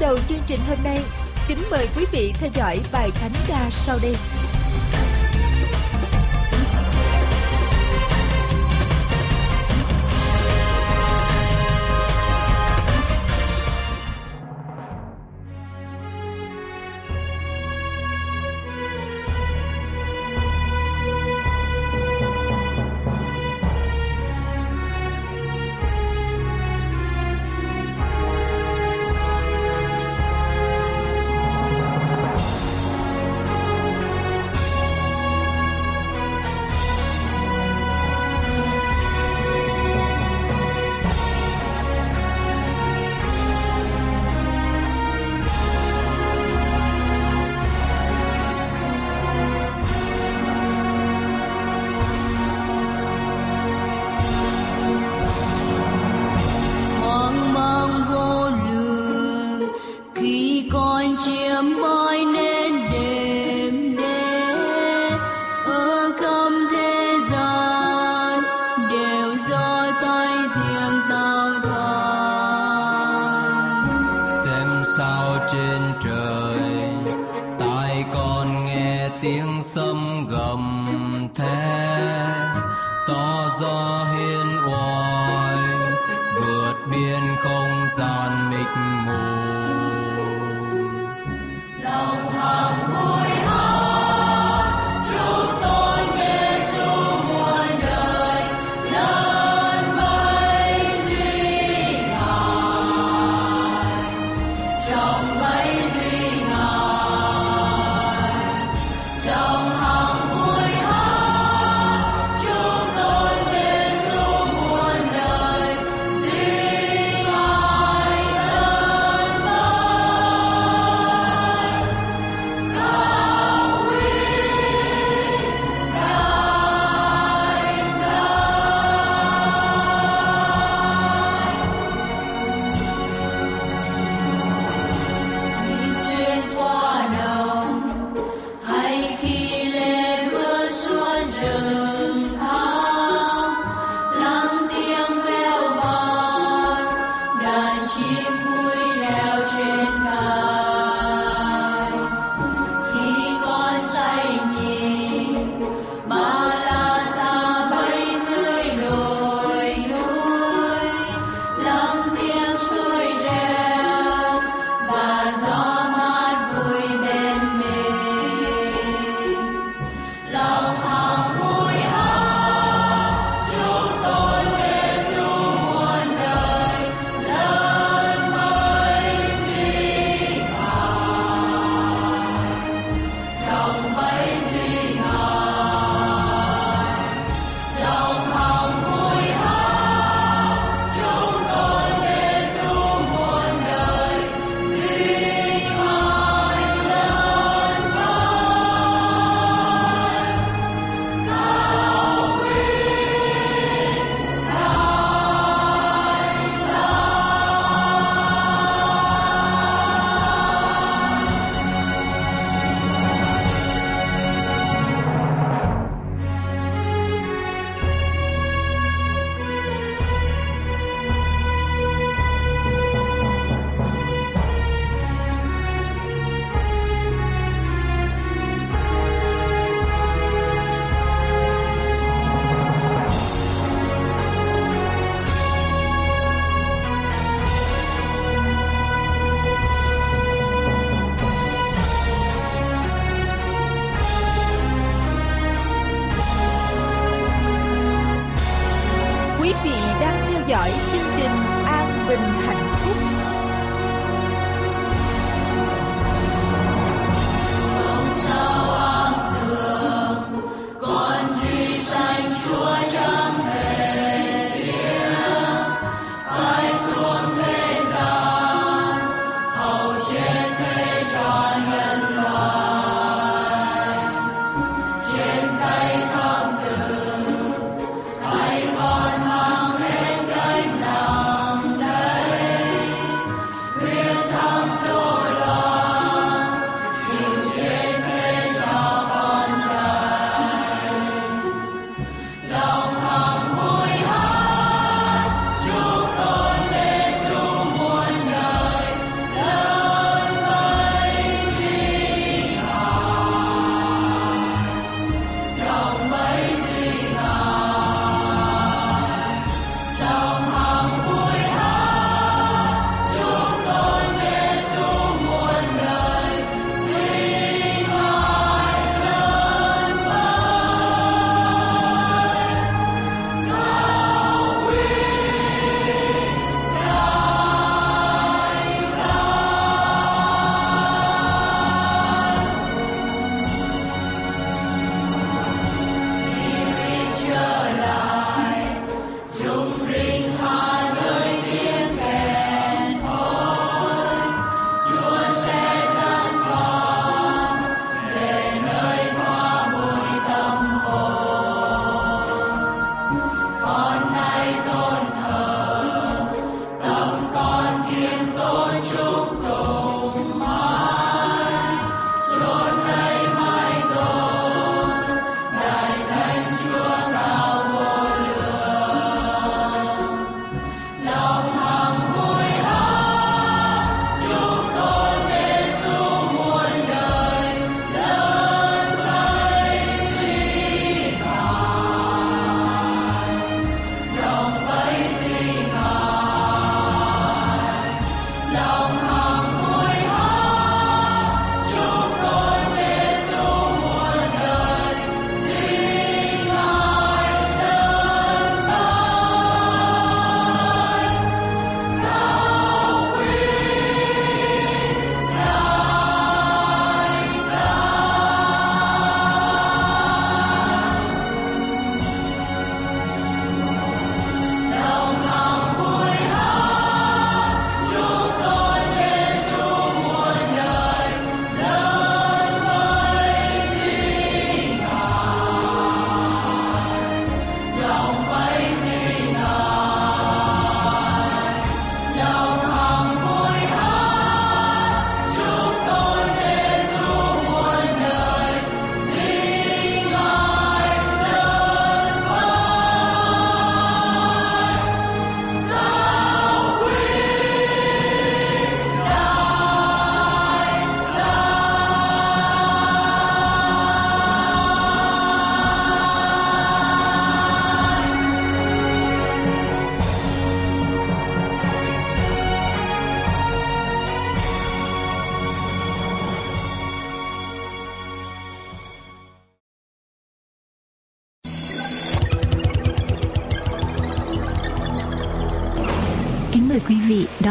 Đầu chương trình hôm nay, kính mời quý vị theo dõi bài thánh ca sau đây.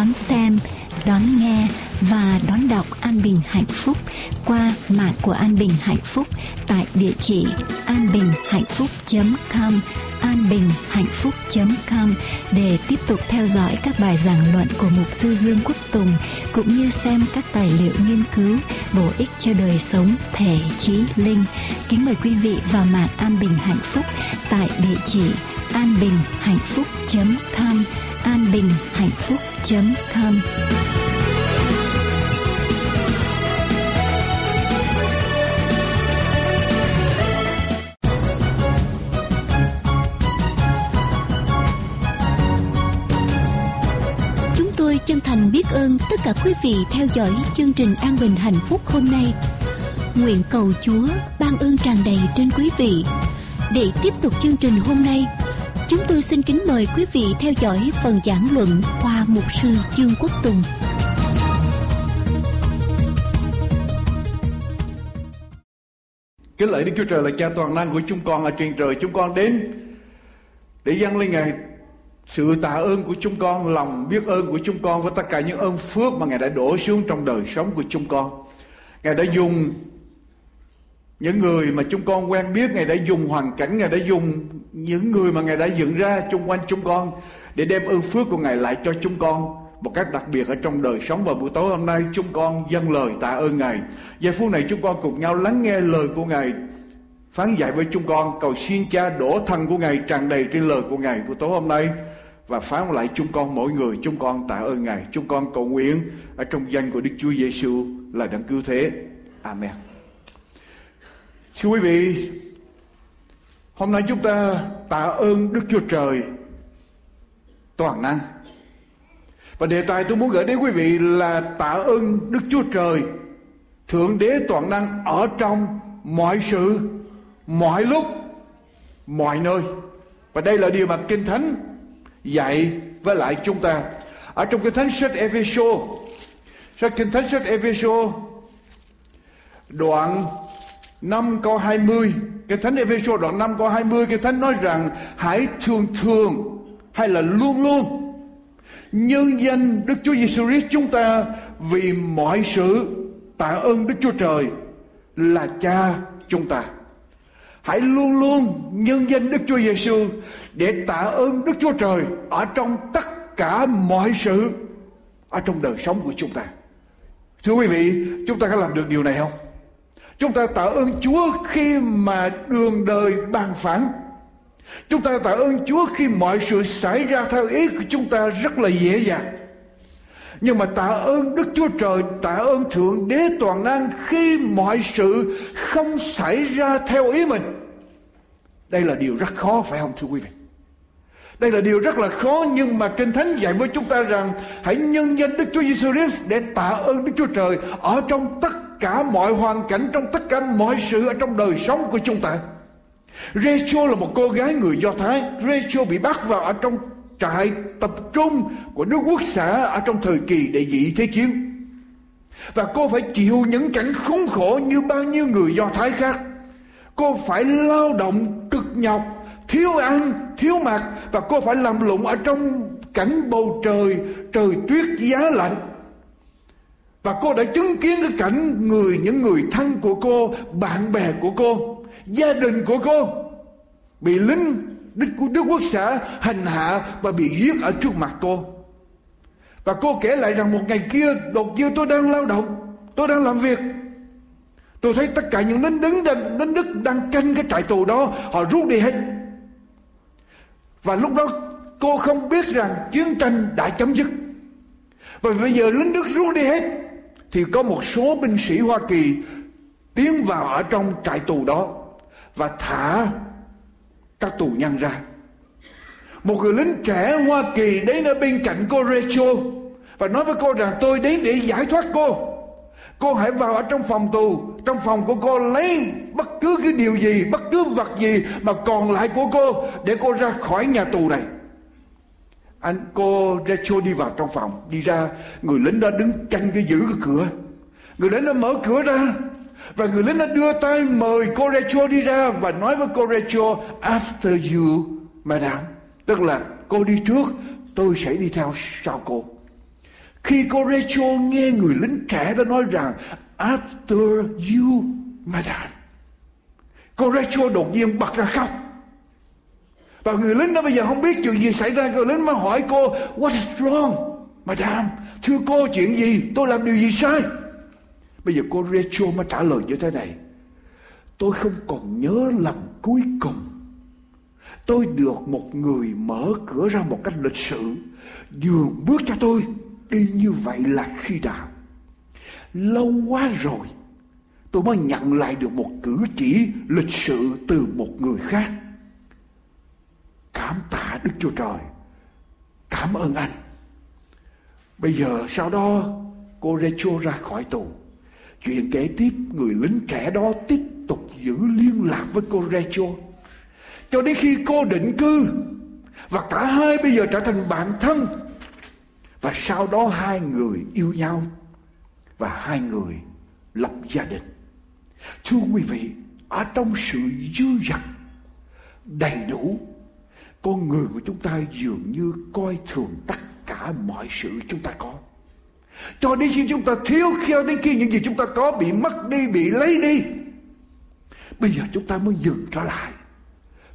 Đón xem, đón nghe và đón đọc An Bình Hạnh Phúc qua mạng của An Bình Hạnh Phúc tại địa chỉ anbinhhạnhphúc.com anbinhhạnhphúc.com để tiếp tục theo dõi các bài giảng luận của mục sư Dương Quốc Tùng cũng như xem các tài liệu nghiên cứu bổ ích cho đời sống thể trí linh. Kính mời quý vị vào mạng An Bình Hạnh Phúc tại địa chỉ anbinhhạnhphúc.com anbinhhạnhphúc.com Chúng tôi chân thành biết ơn tất cả quý vị theo dõi chương trình An Bình Hạnh Phúc hôm nay. Nguyện cầu Chúa ban ơn tràn đầy trên quý vị. Để tiếp tục chương trình hôm nay, chúng tôi xin kính mời quý vị theo dõi phần giảng luận qua mục sư Dương Quốc Tùng. Kính lạy Đức Chúa Trời là cha toàn năng của chúng con ở trên trời. Chúng con đến để dâng lên Ngài sự tạ ơn của chúng con, lòng biết ơn của chúng con và tất cả những ơn phước mà Ngài đã đổ xuống trong đời sống của chúng con. Ngài đã dùng những người mà chúng con quen biết, Ngài đã dùng hoàn cảnh, Ngài đã dùng những người mà Ngài đã dựng ra chung quanh chúng con để đem ơn phước của Ngài lại cho chúng con một cách đặc biệt ở trong đời sống và buổi tối hôm nay chúng con dâng lời tạ ơn Ngài. Giây phút này chúng con cùng nhau lắng nghe lời của Ngài phán dạy với chúng con cầu xin cha đổ thân của Ngài tràn đầy trên lời của Ngài buổi tối hôm nay và phán lại chúng con mỗi người chúng con tạ ơn Ngài. Chúng con cầu nguyện ở trong danh của Đức Chúa Giêsu là đấng cứu thế. Amen. Thưa quý vị, hôm nay chúng ta tạ ơn Đức Chúa Trời toàn năng. Và đề tài tôi muốn gửi đến quý vị là tạ ơn Đức Chúa Trời Thượng Đế toàn năng ở trong mọi sự, mọi lúc, mọi nơi. Và đây là điều mà Kinh Thánh dạy với lại chúng ta. Ở trong Kinh Thánh sách Ephesos, sách Kinh Thánh sách Ephesos đoạn 5 câu 20 cái Thánh Epheso đoạn 5 câu 20 cái Thánh nói rằng hãy thường thường hay là luôn luôn nhân danh Đức Chúa Giêsu Christ chúng ta vì mọi sự tạ ơn Đức Chúa Trời là Cha chúng ta. Hãy luôn luôn nhân danh Đức Chúa Giêsu để tạ ơn Đức Chúa Trời ở trong tất cả mọi sự ở trong đời sống của chúng ta. Thưa quý vị, chúng ta có làm được điều này không? Chúng ta tạ ơn Chúa khi mà đường đời bàn phẳng. Chúng ta tạ ơn Chúa khi mọi sự xảy ra theo ý của chúng ta rất là dễ dàng. Nhưng mà tạ ơn Đức Chúa Trời, tạ ơn Thượng Đế Toàn Năng khi mọi sự không xảy ra theo ý mình. Đây là điều rất khó phải không thưa quý vị? Đây là điều rất là khó nhưng mà Kinh Thánh dạy với chúng ta rằng hãy nhân danh Đức Chúa Giêsu Christ để tạ ơn Đức Chúa Trời ở trong tất cả mọi hoàn cảnh, trong tất cả mọi sự ở trong đời sống của chúng ta. Rachel là một cô gái người Do Thái. Rachel bị bắt vào ở trong trại tập trung của nước Quốc xã ở trong thời kỳ đệ nhị thế chiến. Và cô phải chịu những cảnh khốn khổ như bao nhiêu người Do Thái khác. Cô phải lao động cực nhọc, thiếu ăn, thiếu mặc và cô phải làm lụng ở trong cảnh bầu trời, trời tuyết giá lạnh. Và cô đã chứng kiến cái cảnh người, những người thân của cô, bạn bè của cô, gia đình của cô bị lính Đức, Đức Quốc xã hành hạ và bị giết ở trước mặt cô. Và cô kể lại rằng một ngày kia đột nhiên tôi đang lao động, tôi đang làm việc. Tôi thấy tất cả những lính đứng đang, lính Đức đang canh cái trại tù đó, họ rút đi hết. Và lúc đó cô không biết rằng chiến tranh đã chấm dứt. Và bây giờ lính Đức rút đi hết thì có một số binh sĩ Hoa Kỳ tiến vào ở trong trại tù đó và thả các tù nhân ra. Một người lính trẻ Hoa Kỳ đến ở bên cạnh cô Rachel và nói với cô rằng, tôi đến để giải thoát cô. Cô hãy vào ở trong phòng tù. Trong phòng của cô lấy bất cứ cái điều gì, bất cứ vật gì mà còn lại của cô để cô ra khỏi nhà tù này anh cô Rachel đi vào trong phòng, đi ra. Người lính đó đứng canh cái giữ cái cửa. Người lính đó mở cửa ra. Và người lính đã đưa tay mời cô Rachel đi ra và nói với cô Rachel, after you, madam. Tức là, cô đi trước, tôi sẽ đi theo sau cô. Khi cô Rachel nghe người lính trẻ đó nói rằng, after you, madam. Cô Rachel đột nhiên bật ra khóc và người lính đó bây giờ không biết chuyện gì xảy ra. Người lính mới hỏi cô, what is wrong, madam? Thưa cô, chuyện gì? Tôi làm điều gì sai? Bây giờ cô Rachel mới trả lời như thế này. Tôi không còn nhớ lần cuối cùng tôi được một người mở cửa ra một cách lịch sự, nhường bước cho tôi. Đi như vậy là khi nào lâu quá rồi, tôi mới nhận lại được một cử chỉ lịch sự từ một người khác cảm tạ đức chúa trời cảm ơn anh bây giờ sau đó cô Rachel ra khỏi tù Chuyện kể tiếp người lính trẻ đó tiếp tục giữ liên lạc với cô Rachel. Cho đến khi cô định cư và cả hai bây giờ trở thành bạn thân. Và sau đó hai người yêu nhau và hai người lập gia đình. Thưa quý vị, ở trong sự dư dật đầy đủ, con người của chúng ta dường như coi thường tất cả mọi sự chúng ta có. Cho đến khi chúng ta thiếu cho đến khi những gì chúng ta có bị mất đi, bị lấy đi. Bây giờ chúng ta mới dừng trở lại.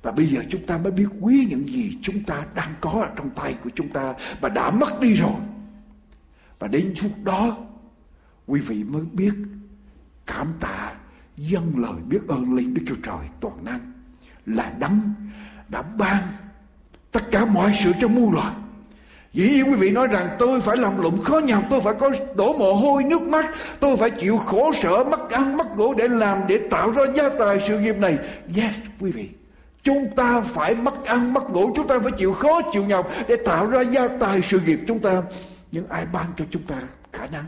Và bây giờ chúng ta mới biết quý những gì chúng ta đang có ở trong tay của chúng ta và đã mất đi rồi. Và đến lúc đó, quý vị mới biết cảm tạ dâng lời biết ơn lên Đức Chúa Trời toàn năng là đấng đã ban tất cả mọi sự cho muôn loài Dĩ nhiên quý vị nói rằng tôi phải làm lụng khó nhọc, tôi phải có đổ mồ hôi nước mắt, tôi phải chịu khổ sở, mất ăn, mất ngủ để làm, để tạo ra gia tài sự nghiệp này. Yes, quý vị. Chúng ta phải mất ăn, mất ngủ, chúng ta phải chịu khó, chịu nhọc để tạo ra gia tài sự nghiệp chúng ta. Nhưng ai ban cho chúng ta khả năng?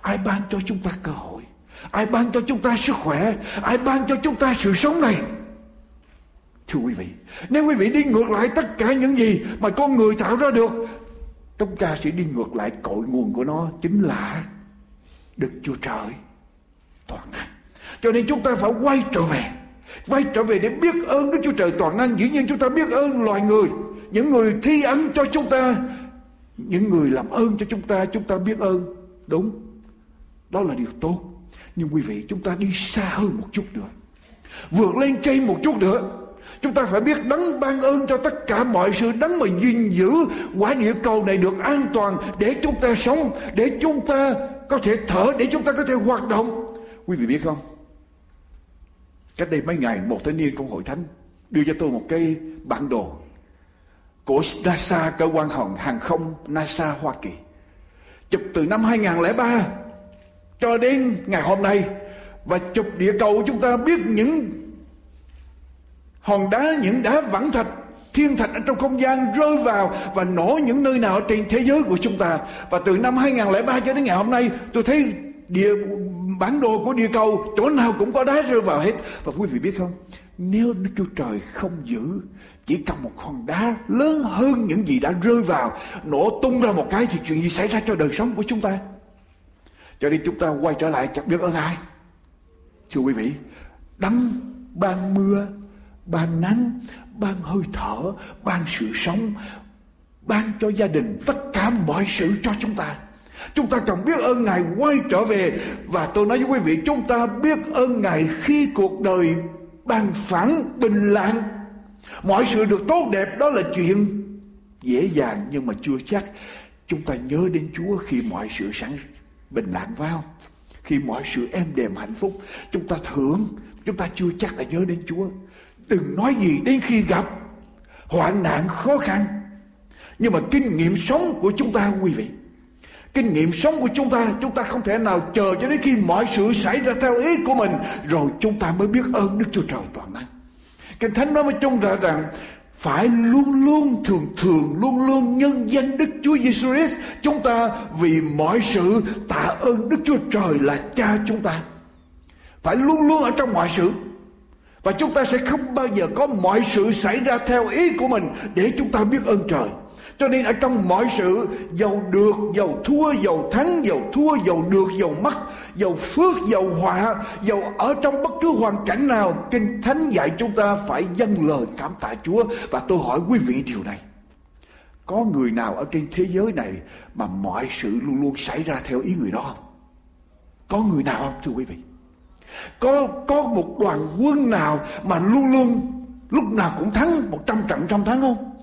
Ai ban cho chúng ta cơ hội? Ai ban cho chúng ta sức khỏe? Ai ban cho chúng ta sự sống này? Thưa quý vị, nếu quý vị đi ngược lại tất cả những gì mà con người tạo ra được, chúng ta sẽ đi ngược lại cội nguồn của nó chính là Đức Chúa Trời toàn năng. Cho nên chúng ta phải quay trở về, quay trở về để biết ơn Đức Chúa Trời toàn năng. Dĩ nhiên chúng ta biết ơn loài người, những người thi ân cho chúng ta, những người làm ơn cho chúng ta, chúng ta biết ơn. Đúng, đó là điều tốt. Nhưng quý vị chúng ta đi xa hơn một chút nữa. Vượt lên trên một chút nữa Chúng ta phải biết đấng ban ơn cho tất cả mọi sự đấng mà gìn giữ quả địa cầu này được an toàn để chúng ta sống, để chúng ta có thể thở, để chúng ta có thể hoạt động. Quý vị biết không? Cách đây mấy ngày một thanh niên trong hội thánh đưa cho tôi một cái bản đồ của NASA, cơ quan hồng hàng không NASA Hoa Kỳ. Chụp từ năm 2003 cho đến ngày hôm nay và chụp địa cầu chúng ta biết những hòn đá, những đá vẳng thạch thiên thạch ở trong không gian rơi vào và nổ những nơi nào trên thế giới của chúng ta. Và từ năm 2003 cho đến ngày hôm nay, tôi thấy địa, bản đồ của địa cầu chỗ nào cũng có đá rơi vào hết. Và quý vị biết không? Nếu Đức Chúa Trời không giữ, chỉ cần một hòn đá lớn hơn những gì đã rơi vào, nổ tung ra một cái, thì chuyện gì xảy ra cho đời sống của chúng ta? Cho nên chúng ta quay trở lại chắc biết ơn ai. Thưa quý vị, đấng ban mưa ban nắng, ban hơi thở, ban sự sống, ban cho gia đình, tất cả mọi sự cho chúng ta. Chúng ta cần biết ơn ngài quay trở về. Và tôi nói với quý vị, chúng ta biết ơn ngài khi cuộc đời bằng phẳng, bình lặng. Mọi sự được tốt đẹp, đó là chuyện dễ dàng, nhưng mà chưa chắc chúng ta nhớ đến chúa khi mọi sự sẵn bình lặng vào khi mọi sự êm đềm hạnh phúc, chúng ta thưởng, chúng ta chưa chắc là nhớ đến chúa đừng nói gì đến khi gặp. Hoạn nạn khó khăn. Nhưng mà kinh nghiệm sống của chúng ta, quý vị, kinh nghiệm sống của chúng ta chúng ta không thể nào chờ cho đến khi mọi sự xảy ra theo ý của mình, rồi chúng ta mới biết ơn đức chúa trời toàn năng. Kinh thánh nói với chúng ta rằng, phải luôn luôn thường thường, luôn luôn nhân danh Đức Chúa Giêsu Christ chúng ta, vì mọi sự tạ ơn Đức Chúa Trời là Cha chúng ta. Phải luôn luôn ở trong mọi sự và chúng ta sẽ không bao giờ có mọi sự xảy ra theo ý của mình để chúng ta biết ơn trời. Cho nên ở trong mọi sự, giàu được, giàu thua, giàu thắng, giàu thua, giàu được, giàu mất, giàu phước, giàu họa, giàu ở trong bất cứ hoàn cảnh nào, kinh thánh dạy chúng ta phải dâng lời cảm tạ chúa. Và tôi hỏi quý vị điều này. Có người nào ở trên thế giới này mà mọi sự luôn luôn xảy ra theo ý người đó không? Có người nào không, thưa quý vị? Có có một đoàn quân nào mà luôn luôn lúc nào cũng thắng, một trăm trận trăm thắng không?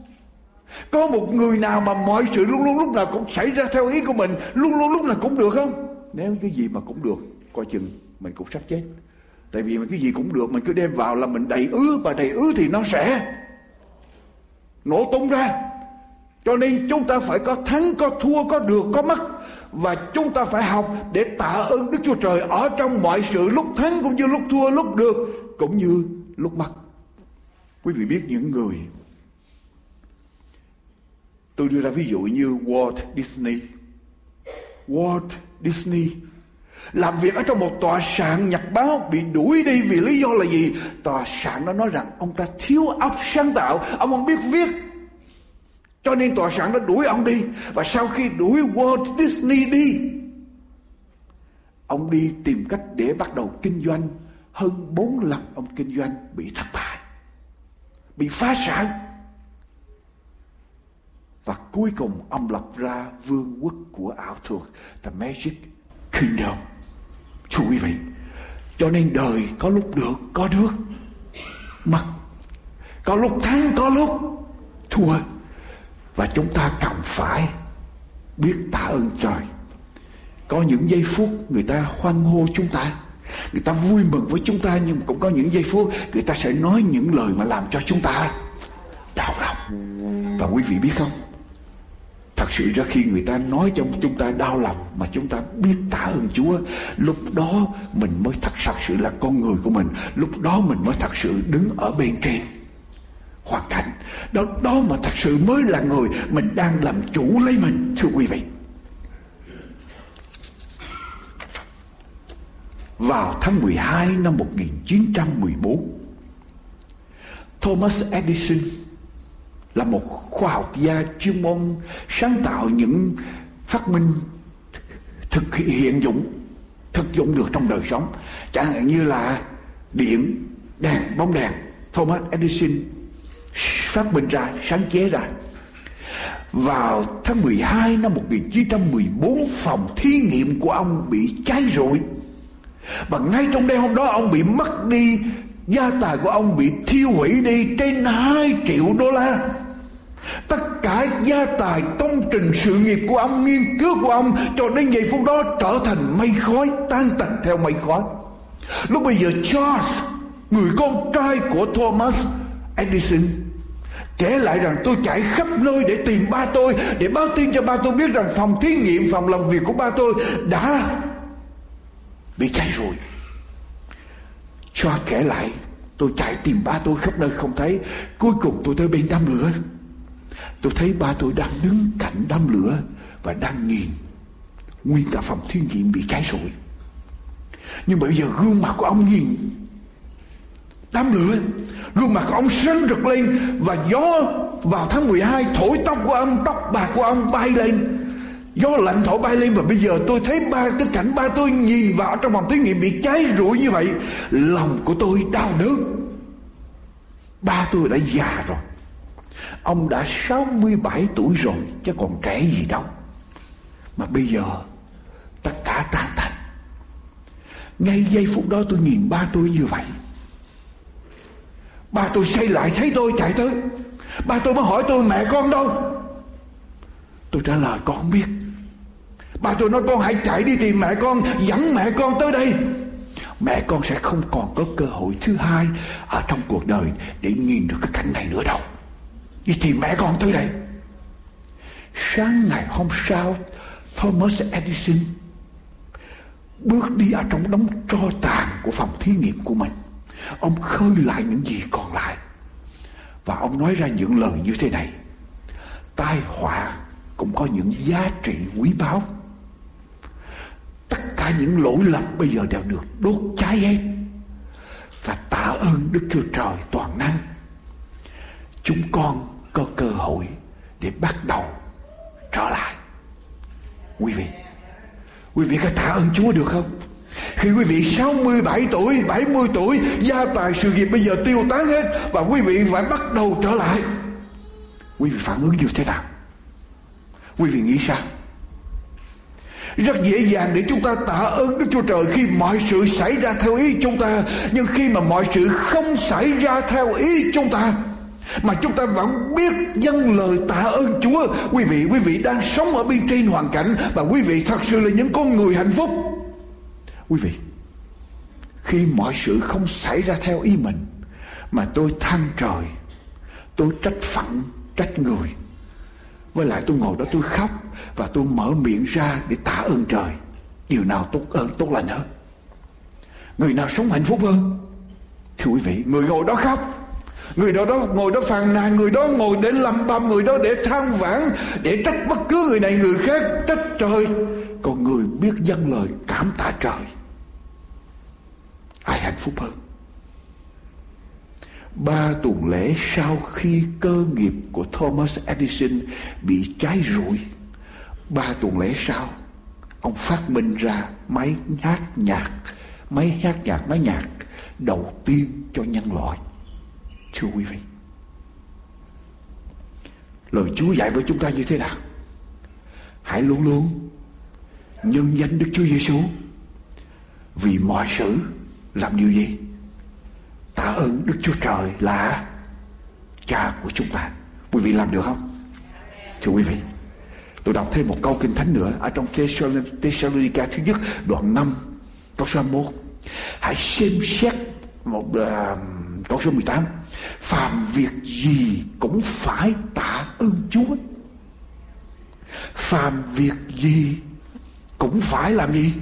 Có một người nào mà mọi sự luôn luôn lúc nào cũng xảy ra theo ý của mình, luôn luôn lúc nào cũng được không? Nếu cái gì mà cũng được, coi chừng mình cũng sắp chết. Tại vì mình cái gì cũng được, mình cứ đem vào là mình đầy ứ, và đầy ứ thì nó sẽ nổ tung ra. Cho nên chúng ta phải có thắng, có thua, có được, có mất và chúng ta phải học để tạ ơn Đức Chúa Trời ở trong mọi sự lúc thắng cũng như lúc thua lúc được cũng như lúc mất quý vị biết những người Tôi đưa ra ví dụ như Walt Disney. Walt Disney làm việc ở trong một tòa sạn nhật báo bị đuổi đi vì lý do là gì? Tòa sạn nó nói rằng ông ta thiếu óc sáng tạo, ông không biết viết. Cho nên tòa sản đã đuổi ông đi. Và sau khi đuổi Walt Disney đi, ông đi tìm cách để bắt đầu kinh doanh. Hơn bốn lần ông kinh doanh bị thất bại, bị phá sản và cuối cùng ông lập ra vương quốc của ảo thuật The Magic Kingdom Thưa quý vị Cho nên đời có lúc được có được Mất Có lúc thắng có lúc thua và chúng ta cần phải biết tạ ơn trời. Có những giây phút người ta hoan hô chúng ta, Người ta vui mừng với chúng ta, Nhưng cũng có những giây phút Người ta sẽ nói những lời mà làm cho chúng ta đau lòng. Và quý vị biết không? Thật sự ra khi người ta nói cho chúng ta đau lòng mà chúng ta biết tạ ơn Chúa, lúc đó mình mới thật thật sự là con người của mình. Lúc đó mình mới thật sự đứng ở bên trên hoàn cảnh. Đó đó mà thật sự mới là người mình đang làm chủ lấy mình, thưa quý vị. Vào tháng 12 năm 1914 Thomas Edison là một khoa học gia chuyên môn sáng tạo những phát minh thực hiện dụng, thực dụng được trong đời sống. Chẳng hạn như là điện, đèn, bóng đèn. Thomas Edison phát minh ra, sáng chế ra. Vào tháng 12 năm 1914 phòng thí nghiệm của ông bị cháy rụi. Và ngay trong đêm hôm đó, ông bị mất đi, gia tài của ông bị thiêu hủy đi trên 2 triệu đô la. Tất cả gia tài công trình sự nghiệp của ông, Nghiên cứu của ông, Cho đến giây phút đó trở thành mây khói, Tan tành theo mây khói. Lúc bây giờ Charles, Người con trai của Thomas Edison Kể lại rằng tôi chạy khắp nơi để tìm ba tôi, Để báo tin cho ba tôi biết rằng phòng thí nghiệm, Phòng làm việc của ba tôi đã bị cháy rồi. Cho kể lại, Tôi chạy tìm ba tôi khắp nơi không thấy. Cuối cùng tôi tới bên đám lửa. Tôi thấy ba tôi đang đứng cạnh đám lửa và đang nhìn nguyên cả phòng thí nghiệm bị cháy rồi. Nhưng bây giờ gương mặt của ông nhìn đám lửa. Gương mặt của ông sáng rực lên và gió vào tháng 12 thổi tóc của ông, tóc bạc của ông bay lên. Gió lạnh thổi bay lên và bây giờ tôi thấy ba cái cảnh ba tôi nhìn vào trong phòng thí nghiệm bị cháy rụi như vậy. Lòng của tôi đau đớn. Ba tôi đã già rồi. Ông đã 67 tuổi rồi, chứ còn trẻ gì đâu. Mà bây giờ tất cả tan thành. Ngay giây phút đó tôi nhìn ba tôi như vậy ba tôi xây lại thấy tôi chạy tới. Ba tôi mới hỏi tôi, mẹ con đâu? Tôi trả lời, con không biết. Ba tôi nói, con hãy chạy đi tìm mẹ con, dẫn mẹ con tới đây. Mẹ con sẽ không còn có cơ hội thứ hai ở trong cuộc đời để nhìn được cái cảnh này nữa đâu. Đi tìm mẹ con tới đây. Sáng ngày hôm sau, Thomas Edison bước đi ở trong đống tro tàn của phòng thí nghiệm của mình ông khơi lại những gì còn lại. Và ông nói ra những lời như thế này. Tai họa cũng có những giá trị quý báu. Tất cả những lỗi lầm bây giờ đều được đốt cháy hết. Và tạ ơn đức chúa trời toàn năng. Chúng con có cơ hội để bắt đầu trở lại. Quý vị quý vị có tạ ơn chúa được không? Khi quý vị 67 tuổi, 70 tuổi, gia tài sự nghiệp bây giờ tiêu tán hết và quý vị phải bắt đầu trở lại. Quý vị phản ứng như thế nào? Quý vị nghĩ sao? Rất dễ dàng để chúng ta tạ ơn Đức Chúa Trời khi mọi sự xảy ra theo ý chúng ta. Nhưng khi mà mọi sự không xảy ra theo ý chúng ta, mà chúng ta vẫn biết dâng lời tạ ơn Chúa. Quý vị, quý vị đang sống ở bên trên hoàn cảnh và quý vị thật sự là những con người hạnh phúc. Quý vị, khi mọi sự không xảy ra theo ý mình mà tôi than trời, tôi trách phận, trách người. Với lại tôi ngồi đó tôi khóc và tôi mở miệng ra để tạ ơn trời. Điều nào tốt ơn tốt lành hơn? Người nào sống hạnh phúc hơn? Thưa quý vị, người ngồi đó khóc Người đó đó ngồi đó phàn nàn Người đó ngồi để lầm bầm Người đó để than vãn Để trách bất cứ người này người khác Trách trời Còn người biết dâng lời cảm tạ trời Ai hạnh phúc hơn? Ba tuần lễ sau khi cơ nghiệp của Thomas Edison bị cháy rụi Ba tuần lễ sau Ông phát minh ra máy hát nhạc Máy hát nhạc, máy nhạc đầu tiên cho nhân loại. Thưa quý vị Lời Chúa dạy với chúng ta như thế nào? Hãy luôn luôn Nhân danh Đức Chúa Giêsu Vì mọi sự làm điều gì Tạ ơn Đức Chúa Trời là Cha của chúng ta. Quý vị làm được không? Thưa quý vị Tôi đọc thêm một câu kinh thánh nữa Ở trong Thessalonica thứ nhất Đoạn 5 Câu số 1 Hãy xem xét một uh, câu số 18 Phàm việc gì cũng phải tạ ơn Chúa. Phàm việc gì cũng phải làm gì?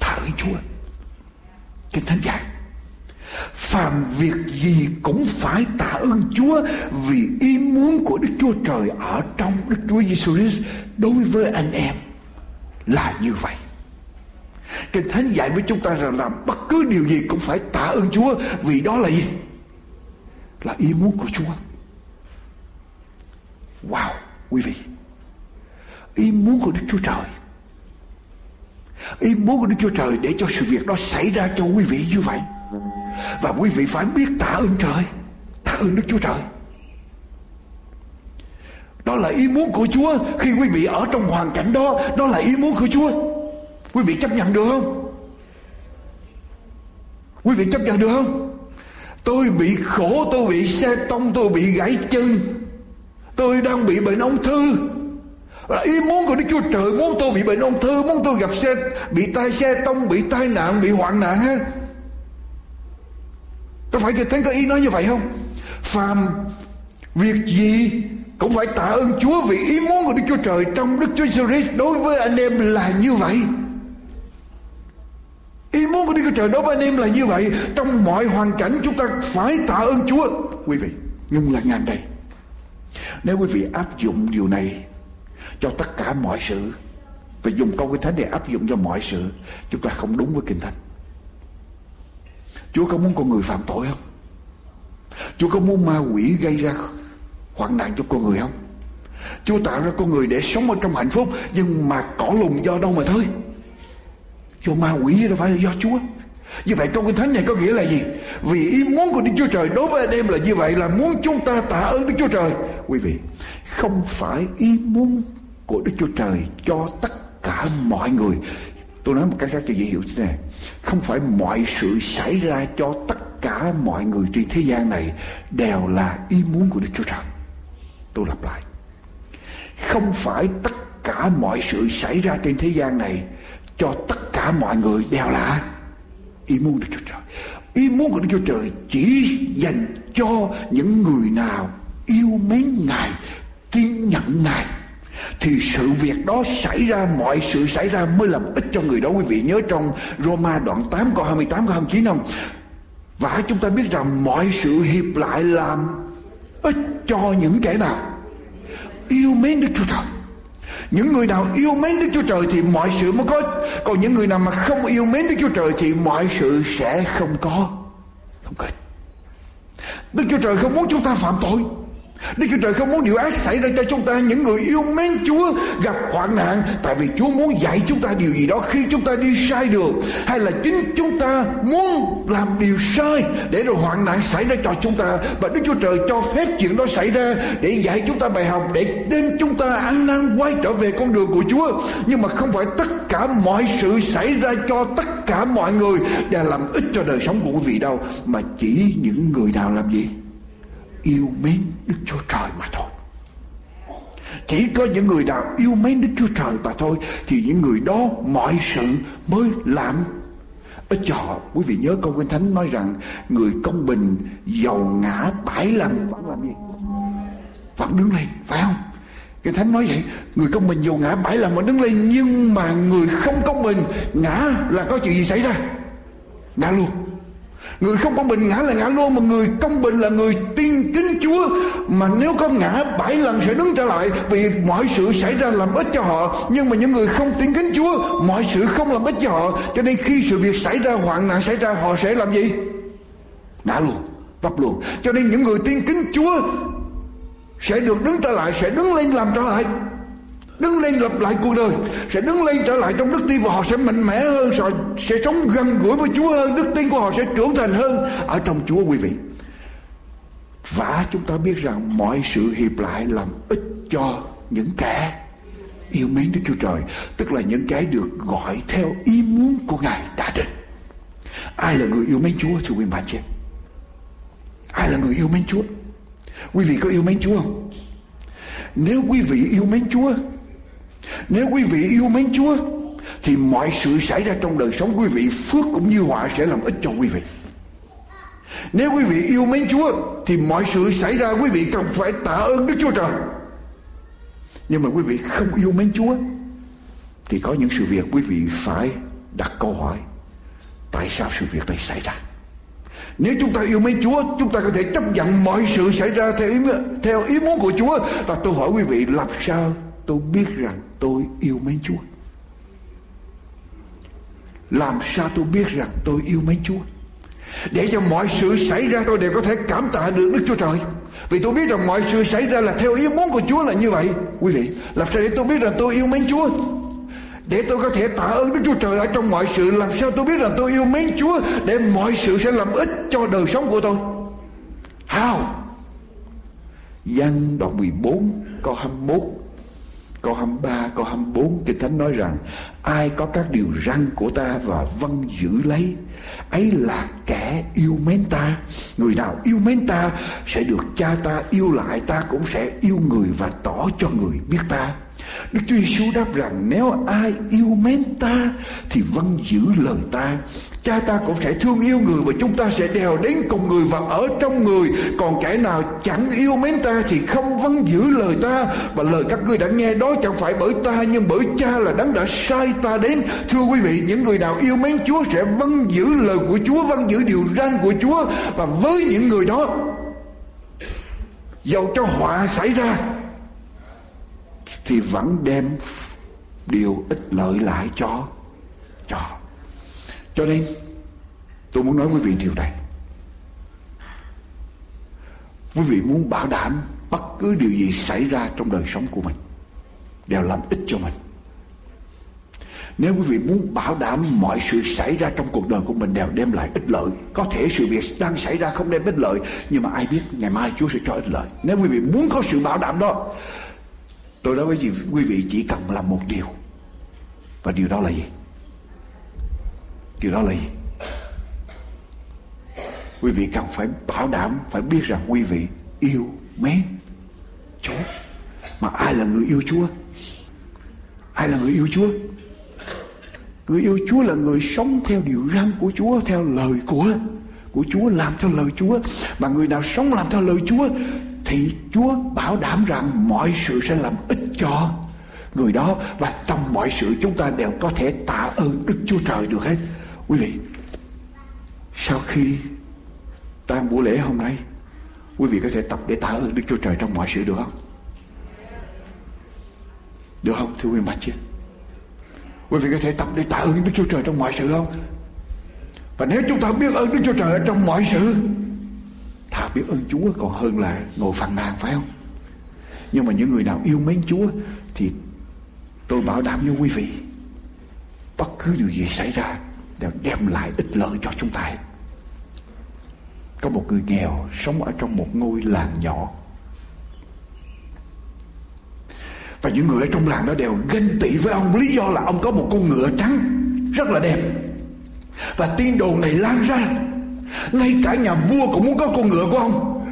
Tạ ơn Chúa Kinh Thánh dạy Phàm việc gì cũng phải tạ ơn Chúa vì ý muốn của Đức Chúa Trời ở trong Đức Chúa Giêsu Christ đối với anh em là như vậy. Kinh Thánh dạy với chúng ta rằng là bất cứ điều gì cũng phải tạ ơn Chúa vì đó là gì? Là ý muốn của Chúa. Wow, quý vị. Ý muốn của Đức Chúa Trời. Ý muốn của Đức Chúa Trời để cho sự việc đó xảy ra cho quý vị như vậy. Và quý vị phải biết tạ ơn trời, Tạ ơn Đức Chúa Trời. Đó là ý muốn của Chúa. Khi quý vị ở trong hoàn cảnh đó Đó là ý muốn của Chúa. Quý vị chấp nhận được không? Quý vị chấp nhận được không? Tôi bị khổ, Tôi bị xe tông, Tôi bị gãy chân. Tôi đang bị bệnh ung thư là ý muốn của Đức Chúa Trời muốn tôi bị bệnh ung thư muốn tôi gặp xe bị tai xe tông bị tai nạn bị hoạn nạn ha có phải Kinh Thánh có ý nói như vậy không? Phàm việc gì cũng phải tạ ơn Chúa vì ý muốn của Đức Chúa Trời trong Đức Chúa Jesus Christ đối với anh em là như vậy. Ý muốn của Đức Chúa Trời đối với anh em là như vậy. Trong mọi hoàn cảnh chúng ta phải tạ ơn Chúa. Quý vị, ngưng lại ngang đây. Nếu quý vị áp dụng điều này cho tất cả mọi sự. Và dùng câu kinh thánh để áp dụng cho mọi sự. Chúng ta không đúng với kinh thánh. Chúa có muốn con người phạm tội không? Chúa có muốn ma quỷ gây ra hoạn nạn cho con người không? Chúa tạo ra con người để sống ở trong hạnh phúc, Nhưng mà cỏ lùng do đâu mà thôi? Do ma quỷ đâu phải là do Chúa? Như vậy trong kinh thánh này có nghĩa là gì? Vì ý muốn của Đức Chúa Trời đối với anh em là như vậy, Là muốn chúng ta tạ ơn Đức Chúa Trời. Quý vị, Không phải ý muốn của Đức Chúa Trời Cho tất cả mọi người. Tôi nói một cách khác cho dễ hiểu thế này. Không phải mọi sự xảy ra cho tất cả mọi người trên thế gian này Đều là ý muốn của Đức Chúa Trời. Tôi lặp lại. Không phải tất cả mọi sự xảy ra trên thế gian này Cho tất cả mọi người đều là ý muốn Đức Chúa Trời. Ý muốn của Đức Chúa Trời chỉ dành cho những người nào yêu mến Ngài tin nhận Ngài thì sự việc đó xảy ra, mọi sự xảy ra mới làm ích cho người đó. Quý vị nhớ trong Roma đoạn 8 câu 28 câu 29 không? Và chúng ta biết rằng mọi sự hiệp lại làm ích cho những kẻ nào? Yêu mến Đức Chúa Trời. Những người nào yêu mến Đức Chúa Trời thì mọi sự mới có Còn những người nào mà không yêu mến Đức Chúa Trời thì mọi sự sẽ không có. Không có Đức Chúa Trời không muốn chúng ta phạm tội. Đức Chúa Trời không muốn điều ác xảy ra cho chúng ta, Những người yêu mến Chúa gặp hoạn nạn, Tại vì Chúa muốn dạy chúng ta điều gì đó Khi chúng ta đi sai đường, Hay là chính chúng ta muốn làm điều sai Để rồi hoạn nạn xảy ra cho chúng ta. Và Đức Chúa Trời cho phép chuyện đó xảy ra Để dạy chúng ta bài học, Để đem chúng ta ăn năn quay trở về con đường của Chúa. Nhưng mà không phải tất cả mọi sự xảy ra cho tất cả mọi người Để làm ích cho đời sống của quý vị đâu, Mà chỉ những người nào làm gì? Yêu mến Đức Chúa Trời mà thôi. Chỉ có những người nào yêu mến Đức Chúa Trời mà thôi thì những người đó mọi sự mới làm ít cho họ. Quý vị nhớ câu Kinh Thánh nói rằng người công bình giàu ngã bảy lần vẫn làm gì? Vẫn đứng lên, phải không? kinh Thánh nói vậy Người công bình giàu ngã bảy lần mà đứng lên Nhưng mà người không công bình Ngã là có chuyện gì xảy ra Ngã luôn Người không công bình ngã là ngã luôn Mà người công bình là người tin kính Chúa. Mà nếu có ngã, bảy lần sẽ đứng trở lại, Vì mọi sự xảy ra làm ích cho họ. Nhưng mà những người không tin kính Chúa, Mọi sự không làm ích cho họ. Cho nên khi sự việc xảy ra, hoạn nạn xảy ra, Họ sẽ làm gì? Ngã luôn, Vấp luôn. Cho nên những người tin kính Chúa Sẽ được đứng trở lại, Sẽ đứng lên làm trở lại đứng lên lập lại cuộc đời. Sẽ đứng lên trở lại trong đức tin và họ sẽ mạnh mẽ hơn rồi sẽ sống gần gũi với Chúa hơn. Đức tin của họ sẽ trưởng thành hơn ở trong Chúa, quý vị. Và chúng ta biết rằng mọi sự hiệp lại làm ích cho những kẻ yêu mến Đức Chúa Trời, tức là những cái được gọi theo ý muốn của Ngài đã định. Ai là người yêu mến Chúa, thưa quý vị chị? Ai là người yêu mến Chúa? Quý vị có yêu mến Chúa không? Nếu quý vị yêu mến Chúa nếu quý vị yêu mến Chúa thì mọi sự xảy ra trong đời sống quý vị phước cũng như họa sẽ làm ích cho quý vị. Nếu quý vị yêu mến Chúa thì mọi sự xảy ra quý vị cần phải tạ ơn Đức Chúa Trời. Nhưng mà quý vị không yêu mến Chúa thì có những sự việc quý vị phải đặt câu hỏi tại sao sự việc này xảy ra. Nếu chúng ta yêu mến Chúa, chúng ta có thể chấp nhận mọi sự xảy ra theo ý, theo ý muốn của Chúa. Và tôi hỏi quý vị làm sao tôi biết rằng tôi yêu mến Chúa? Làm sao tôi biết rằng tôi yêu mến Chúa? Để cho mọi sự xảy ra tôi đều có thể cảm tạ được Đức Chúa Trời. Vì tôi biết rằng mọi sự xảy ra là theo ý muốn của Chúa là như vậy. Quý vị, làm sao để tôi biết rằng tôi yêu mến Chúa? Để tôi có thể tạ ơn Đức Chúa Trời ở trong mọi sự Làm sao tôi biết rằng tôi yêu mến Chúa Để mọi sự sẽ làm ích cho đời sống của tôi How Giăng đoạn 14 câu 21 Câu 23, câu 24 Kinh Thánh nói rằng Ai có các điều răn của ta và vâng giữ lấy Ấy là kẻ yêu mến ta Người nào yêu mến ta Sẽ được cha ta yêu lại Ta cũng sẽ yêu người và tỏ cho người biết ta Đức Chúa Giêsu đáp rằng nếu ai yêu mến ta thì vâng giữ lời ta. Cha ta cũng sẽ thương yêu người và chúng ta sẽ đèo đến cùng người và ở trong người. Còn kẻ nào chẳng yêu mến ta thì không vâng giữ lời ta. Và lời các ngươi đã nghe đó chẳng phải bởi ta nhưng bởi cha là đấng đã sai ta đến. Thưa quý vị, những người nào yêu mến Chúa sẽ vâng giữ lời của Chúa, vâng giữ điều răn của Chúa. Và với những người đó, dầu cho họa xảy ra thì vẫn đem điều ích lợi lại cho cho cho nên, tôi muốn nói quý vị điều này. Quý vị muốn bảo đảm bất cứ điều gì xảy ra trong đời sống của mình đều làm ích cho mình. Nếu quý vị muốn bảo đảm mọi sự xảy ra trong cuộc đời của mình đều đem lại ích lợi, Có thể sự việc đang xảy ra không đem ích lợi, Nhưng mà ai biết ngày mai Chúa sẽ cho ích lợi. Nếu quý vị muốn có sự bảo đảm đó, Tôi nói với quý vị chỉ cần làm một điều. Và điều đó là gì? Điều đó là gì? Quý vị cần phải bảo đảm Phải biết rằng quý vị yêu mến Chúa Mà ai là người yêu Chúa? Ai là người yêu Chúa? Người yêu Chúa là người sống theo điều răn của Chúa, theo lời của của Chúa, làm theo lời Chúa. Mà người nào sống làm theo lời Chúa thì Chúa bảo đảm rằng mọi sự sẽ làm ích cho người đó và trong mọi sự chúng ta đều có thể tạ ơn Đức Chúa Trời được hết. Quý vị, sau khi tan buổi lễ hôm nay, quý vị có thể tập để tạ ơn Đức Chúa Trời trong mọi sự được không? Được không thưa quý mạch chứ? Quý vị có thể tập để tạ ơn Đức Chúa Trời trong mọi sự không? Và nếu chúng ta biết ơn Đức Chúa Trời trong mọi sự Thà biết ơn Chúa còn hơn là ngồi phàn nàn phải không? Nhưng mà những người nào yêu mến Chúa Thì tôi bảo đảm với quý vị Bất cứ điều gì xảy ra Đều đem lại ích lợi cho chúng ta Có một người nghèo Sống ở trong một ngôi làng nhỏ. Và những người ở trong làng đó đều ganh tị với ông. Lý do là ông có một con ngựa trắng, Rất là đẹp. Và tin đồn này lan ra. Ngay cả nhà vua cũng muốn có con ngựa của ông.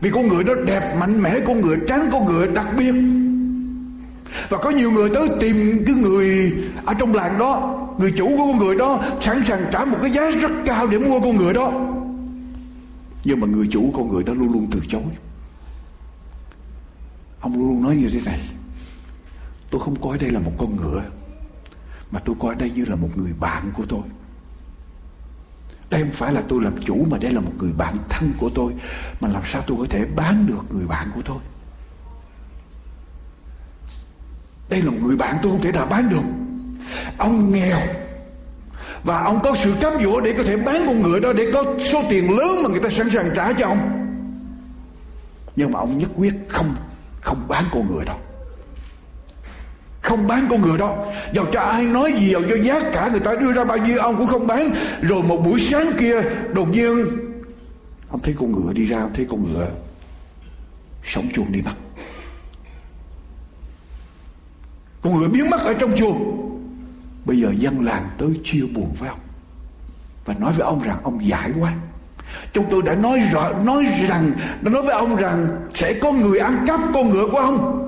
Vì con ngựa đó đẹp, mạnh mẽ, Con ngựa trắng, con ngựa đặc biệt. Và có nhiều người tới tìm cái người Ở trong làng đó, Người chủ của con người đó, Sẵn sàng trả một cái giá rất cao để mua con người đó. Nhưng mà người chủ con người đó luôn luôn từ chối. Ông luôn luôn nói như thế này, Tôi không coi đây là một con ngựa, Mà tôi coi đây như là một người bạn của tôi. Đây không phải là tôi làm chủ Mà đây là một người bạn thân của tôi, Mà làm sao tôi có thể bán được người bạn của tôi? Đây là một người bạn tôi không thể nào bán được. Ông nghèo. Và ông có sự cám dỗ để có thể bán con ngựa đó Để có số tiền lớn mà người ta sẵn sàng trả cho ông. Nhưng mà ông nhất quyết không Không bán con ngựa đâu không bán con ngựa đó. Dầu cho ai nói gì, Dầu cho giá cả người ta đưa ra bao nhiêu, Ông cũng không bán. Rồi một buổi sáng kia, Đột nhiên, Ông thấy con ngựa đi ra, Ông thấy con ngựa Sống chuồng đi mất Con ngựa biến mất ở trong chuồng. Bây giờ dân làng tới chia buồn với ông Và nói với ông rằng Ông giải quá. Chúng tôi đã nói rõ, nói rằng, đã nói với ông rằng sẽ có người ăn cắp con ngựa của ông.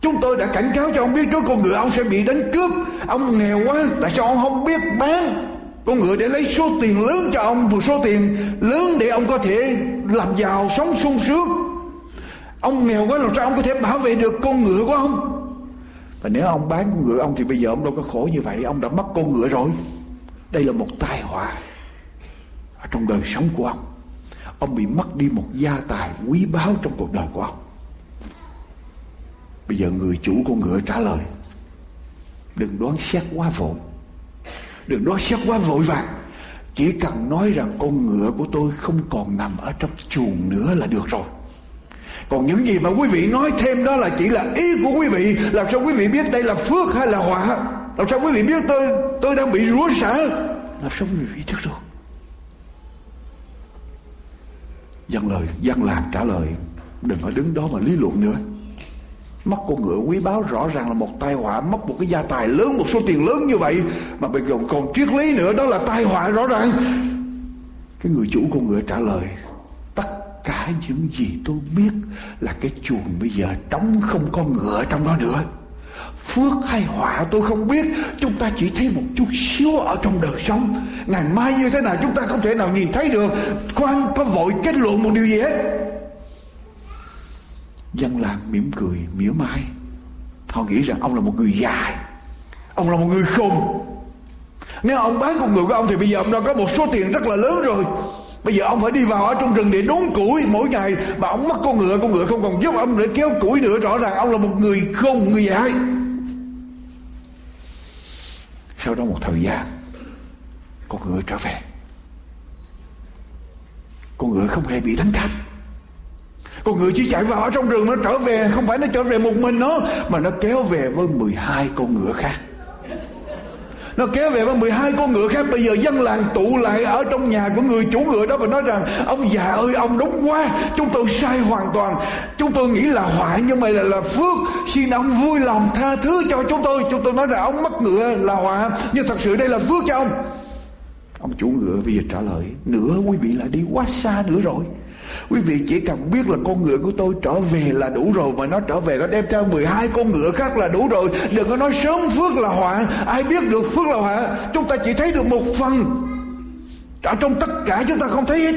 Chúng tôi đã cảnh cáo cho ông biết trước con ngựa ông sẽ bị đánh cướp. Ông nghèo quá, Tại sao ông không biết bán? Con ngựa để lấy số tiền lớn cho ông, Một số tiền lớn để ông có thể làm giàu, sống sung sướng. Ông nghèo quá, làm sao ông có thể bảo vệ được con ngựa của ông? Và nếu ông bán con ngựa ông Thì bây giờ ông đâu có khổ như vậy, Ông đã mất con ngựa rồi. Đây là một tai họa ở Trong đời sống của ông. Ông bị mất đi một gia tài quý báu trong cuộc đời của ông. Bây giờ người chủ con ngựa trả lời, Đừng đoán xét quá vội. Đừng đoán xét quá vội vàng. Chỉ cần nói rằng con ngựa của tôi không còn nằm ở trong chuồng nữa là được rồi còn những gì mà quý vị nói thêm đó là chỉ là ý của quý vị. Làm sao quý vị biết đây là phước hay là họa? Làm sao quý vị biết tôi tôi đang bị rủa xả? Làm sao quý vị biết được? Dân lời, dân làng trả lời. Đừng có đứng đó mà lý luận nữa. Mất con ngựa quý báu rõ ràng là một tai họa mất một cái gia tài lớn một số tiền lớn như vậy. Mà bây giờ còn triết lý nữa đó là tai họa rõ ràng. Cái người chủ con ngựa trả lời cả những gì tôi biết là cái chuồng bây giờ trống không có ngựa trong đó nữa. Phước hay họa tôi không biết, chúng ta chỉ thấy một chút xíu ở trong đời sống. Ngày mai như thế nào chúng ta không thể nào nhìn thấy được. Khoan, có vội kết luận một điều gì hết. Dân làng mỉm cười, mỉa mai. Họ nghĩ rằng ông là một người dài, ông là một người khùng nếu ông bán con người của ông thì bây giờ ông đã có một số tiền rất là lớn rồi bây giờ ông phải đi vào ở trong rừng để đốn củi mỗi ngày. Mà ông mất con ngựa con ngựa không còn giúp ông để kéo củi nữa. Rõ ràng ông là một người không người dại sau đó một thời gian, con ngựa trở về. Con ngựa không hề bị đánh cắp. Con ngựa chỉ chạy vào ở trong rừng, nó trở về. Không phải nó trở về một mình nó mà nó kéo về với 12 con ngựa khác nó kéo về với 12 con ngựa khác. Bây giờ dân làng tụ lại ở trong nhà của người chủ ngựa đó và nói rằng, ông già ơi, ông đúng quá, chúng tôi sai hoàn toàn. Chúng tôi nghĩ là họa nhưng mà là là phước. Xin ông vui lòng tha thứ cho chúng tôi. Chúng tôi nói rằng, ông mất ngựa là họa, nhưng thật sự đây là phước cho ông. Ông chủ ngựa bây giờ trả lời nữa quý vị là đi quá xa nữa rồi. Quý vị chỉ cần biết là con ngựa của tôi trở về là đủ rồi Mà nó trở về, nó đem theo 12 con ngựa khác là đủ rồi. Đừng có nói sớm phước là họa. Ai biết được phước là họa? Chúng ta chỉ thấy được một phần. Ở trong tất cả chúng ta không thấy hết.